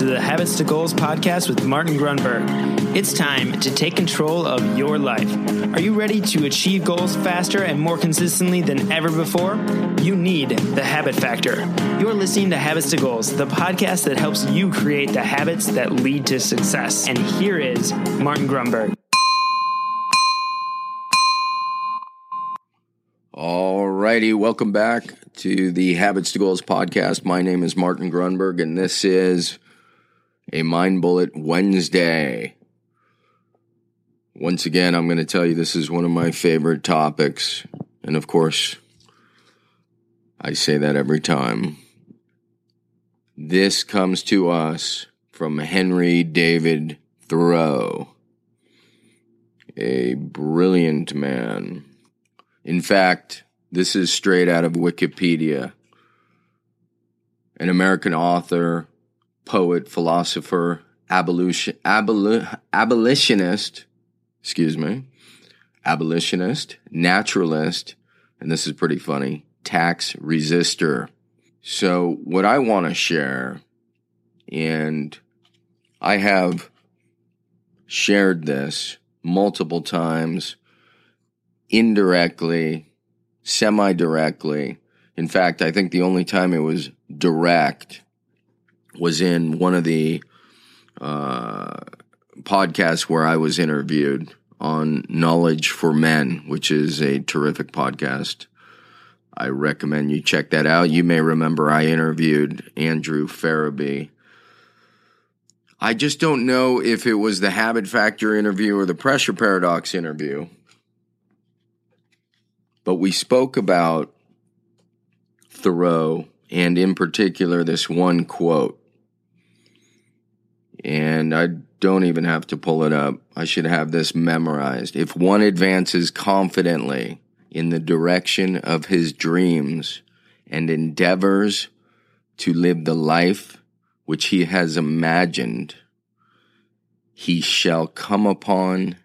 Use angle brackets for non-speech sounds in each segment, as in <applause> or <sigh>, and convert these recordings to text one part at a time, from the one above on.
to the Habits to Goals podcast with Martin Grunberg. It's time to take control of your life. Are you ready to achieve goals faster and more consistently than ever before? You need the Habit Factor. You're listening to Habits to Goals, the podcast that helps you create the habits that lead to success. And here is Martin Grunberg. All righty, welcome back to the Habits to Goals podcast. My name is Martin Grunberg, and this is a Mind Bullet Wednesday. Once again, I'm going to tell you this is one of my favorite topics. And of course, I say that every time. This comes to us from Henry David Thoreau, a brilliant man. In fact, this is straight out of Wikipedia. An American author, poet, philosopher, abolition, aboli, abolitionist, excuse me, abolitionist, naturalist, and this is pretty funny, tax resistor. So, what I want to share, and I have shared this multiple times indirectly semi directly. In fact, I think the only time it was direct was in one of the uh, podcasts where I was interviewed on Knowledge for Men, which is a terrific podcast. I recommend you check that out. You may remember I interviewed Andrew Ferebee. I just don't know if it was the habit factor interview or the pressure paradox interview but we spoke about Thoreau and in particular this one quote. And I don't even have to pull it up. I should have this memorized. If one advances confidently in the direction of his dreams and endeavors to live the life which he has imagined, he shall come upon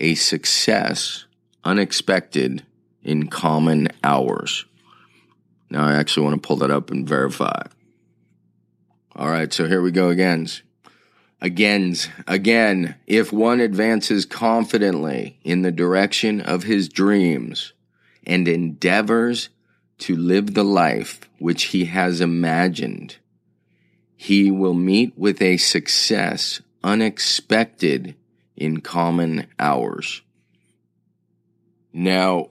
a success unexpected in common hours. Now I actually want to pull that up and verify. All right, so here we go again. Agains, again, if one advances confidently in the direction of his dreams and endeavors to live the life which he has imagined, he will meet with a success unexpected in common hours. Now,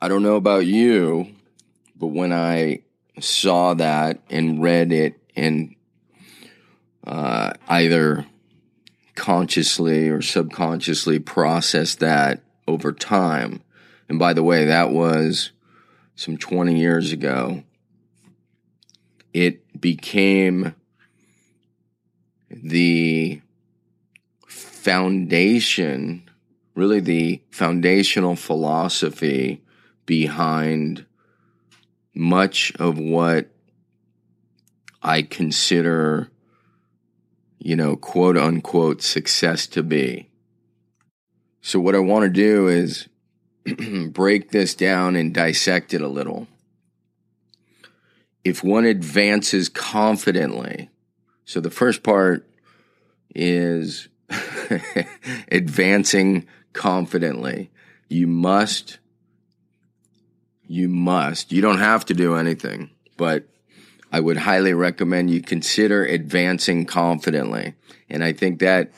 I don't know about you, but when I saw that and read it and uh, either consciously or subconsciously process that over time, and by the way, that was some 20 years ago, it became the foundation, really the foundational philosophy behind much of what I consider, you know, quote unquote success to be. So, what I want to do is <clears throat> break this down and dissect it a little. If one advances confidently, so the first part is <laughs> advancing confidently. You must you must. You don't have to do anything, but I would highly recommend you consider advancing confidently. And I think that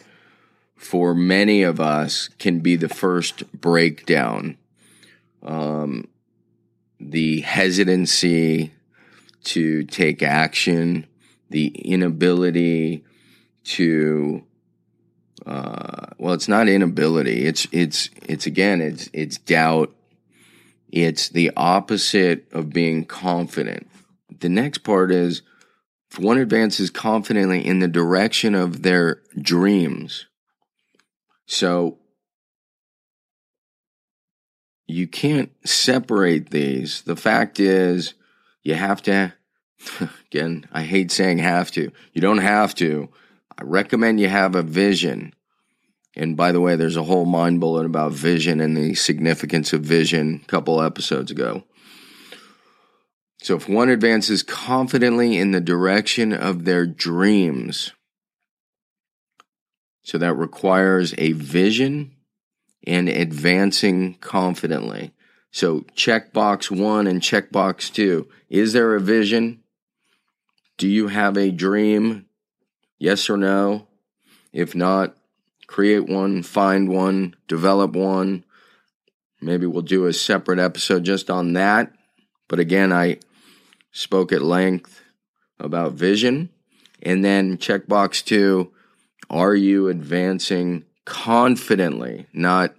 for many of us can be the first breakdown. Um, the hesitancy to take action, the inability to uh, well, it's not inability. It's it's it's again, it's it's doubt it's the opposite of being confident. The next part is if one advances confidently in the direction of their dreams. So you can't separate these. The fact is, you have to, <laughs> again, I hate saying have to. You don't have to. I recommend you have a vision. And by the way, there's a whole mind bullet about vision and the significance of vision a couple episodes ago. So if one advances confidently in the direction of their dreams, so that requires a vision and advancing confidently. So check box one and check box two. Is there a vision? Do you have a dream? Yes or no? If not, create one, find one, develop one. Maybe we'll do a separate episode just on that. But again, I spoke at length about vision. And then checkbox two, are you advancing confidently, not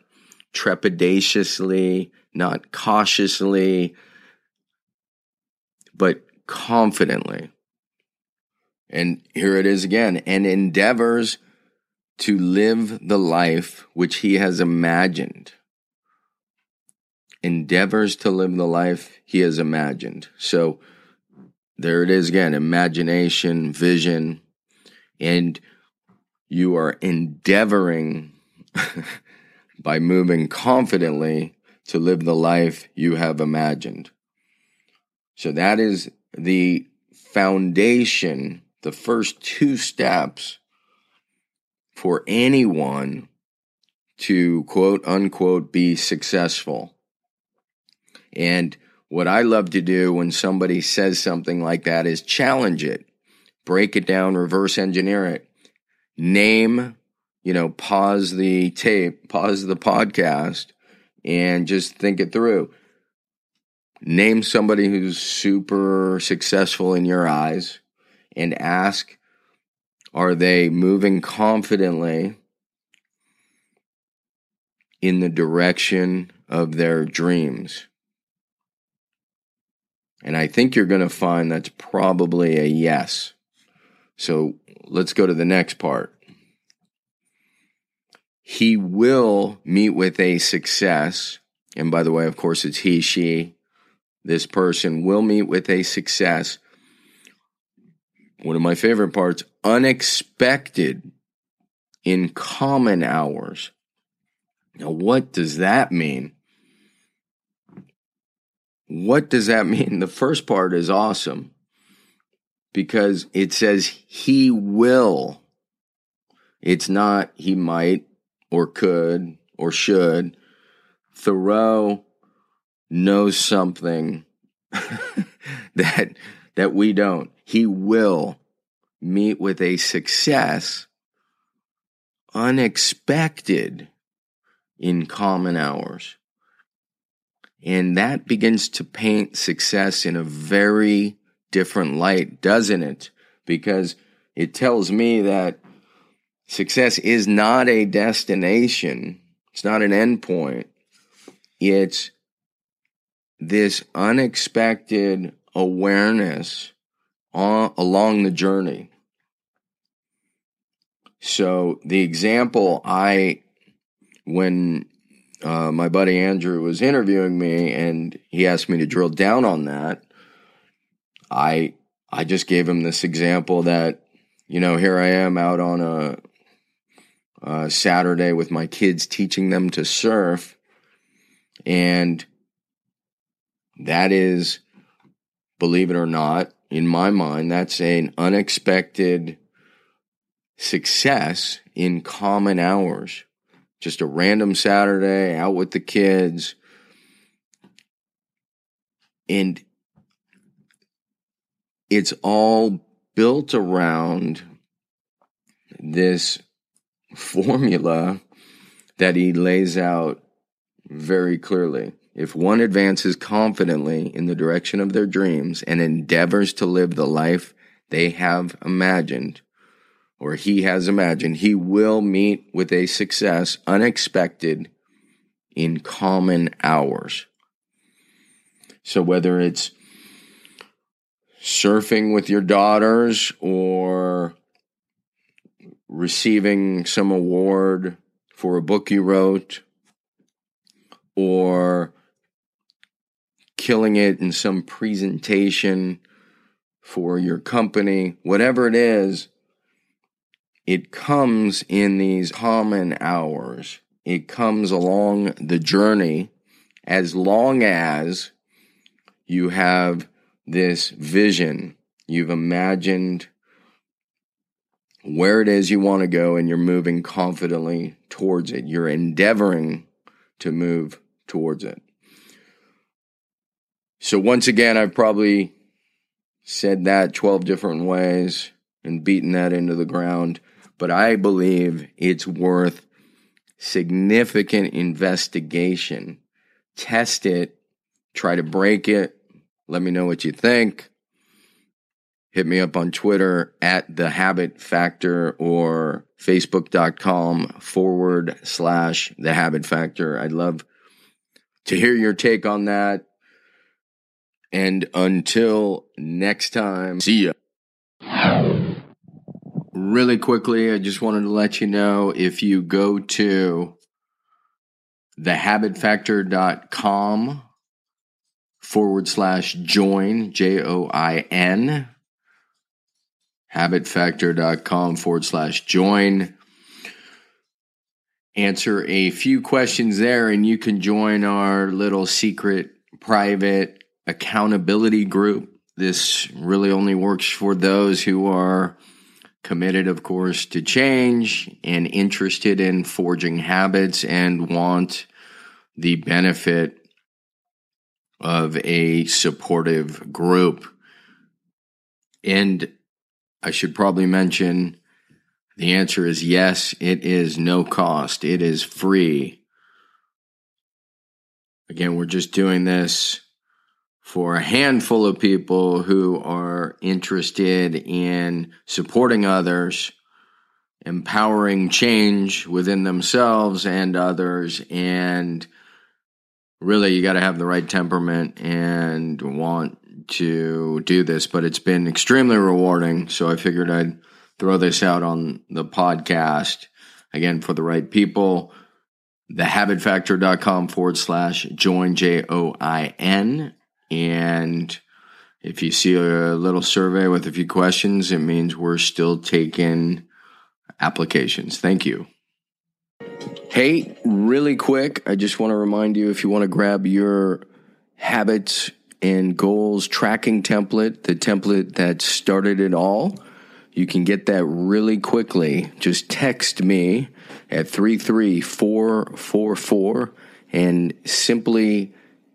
trepidatiously, not cautiously, but confidently? And here it is again, and endeavors to live the life which he has imagined. Endeavors to live the life he has imagined. So there it is again imagination, vision, and you are endeavoring <laughs> by moving confidently to live the life you have imagined. So that is the foundation the first two steps for anyone to quote unquote be successful. And what I love to do when somebody says something like that is challenge it, break it down, reverse engineer it, name, you know, pause the tape, pause the podcast, and just think it through. Name somebody who's super successful in your eyes and ask are they moving confidently in the direction of their dreams? And I think you're going to find that's probably a yes. So let's go to the next part. He will meet with a success. And by the way, of course, it's he, she. This person will meet with a success one of my favorite parts, unexpected in common hours. Now, what does that mean? What does that <laughs> mean? The first part is awesome because it says he will. It's not he might or could or should. Thoreau knows something <laughs> that that we don't he will meet with a success unexpected in common hours. And that begins to paint success in a very different light, doesn't it? Because it tells me that success is not a destination, it's not an endpoint. It's this unexpected awareness on, along the journey. So the example I, when uh, my buddy Andrew was interviewing me and he asked me to drill down on that, I I just gave him this example that you know here I am out on a, a Saturday with my kids teaching them to surf, and that is, believe it or not, in my mind, that's an unexpected success in common hours. Just a random Saturday out with the kids. And it's all built around this formula that he lays out very clearly. If one advances confidently in the direction of their dreams and endeavors to live the life they have imagined, or he has imagined, he will meet with a success unexpected in common hours. So whether it's surfing with your daughters or receiving some award for a book you wrote or killing it in some presentation for your company, whatever it is, it comes in these common hours. It comes along the journey as long as you have this vision. You've imagined where it is you want to go and you're moving confidently towards it. You're endeavoring to move towards it. So, once again, I've probably said that 12 different ways and beaten that into the ground, but I believe it's worth significant investigation. Test it, try to break it, let me know what you think. Hit me up on Twitter at the habit factor or facebook.com forward slash the habit factor. I'd love to hear your take on that. And until next time, see ya. Really quickly, I just wanted to let you know if you go to thehabitfactor.com forward slash join, J O I N, habitfactor.com forward slash join. Answer a few questions there, and you can join our little secret private accountability group. This really only works for those who are committed, of course, to change and interested in forging habits and want the benefit of a supportive group. And I should probably mention the answer is yes, it is no cost, it is free. Again, we're just doing this for a handful of people who are interested in supporting others, empowering change within themselves and others, and really you got to have the right temperament and want to do this but it's been extremely rewarding so i figured i'd throw this out on the podcast. Again for the right people thehabitfactor.com forward slash join j-o-i-n and if you see a little survey with a few questions it means we're still taking applications thank you Hey, really quick, I just want to remind you if you want to grab your habits and goals tracking template, the template that started it all, you can get that really quickly. Just text me at 33444 and simply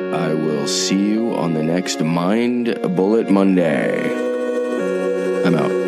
I will see you on the next Mind Bullet Monday. I'm out.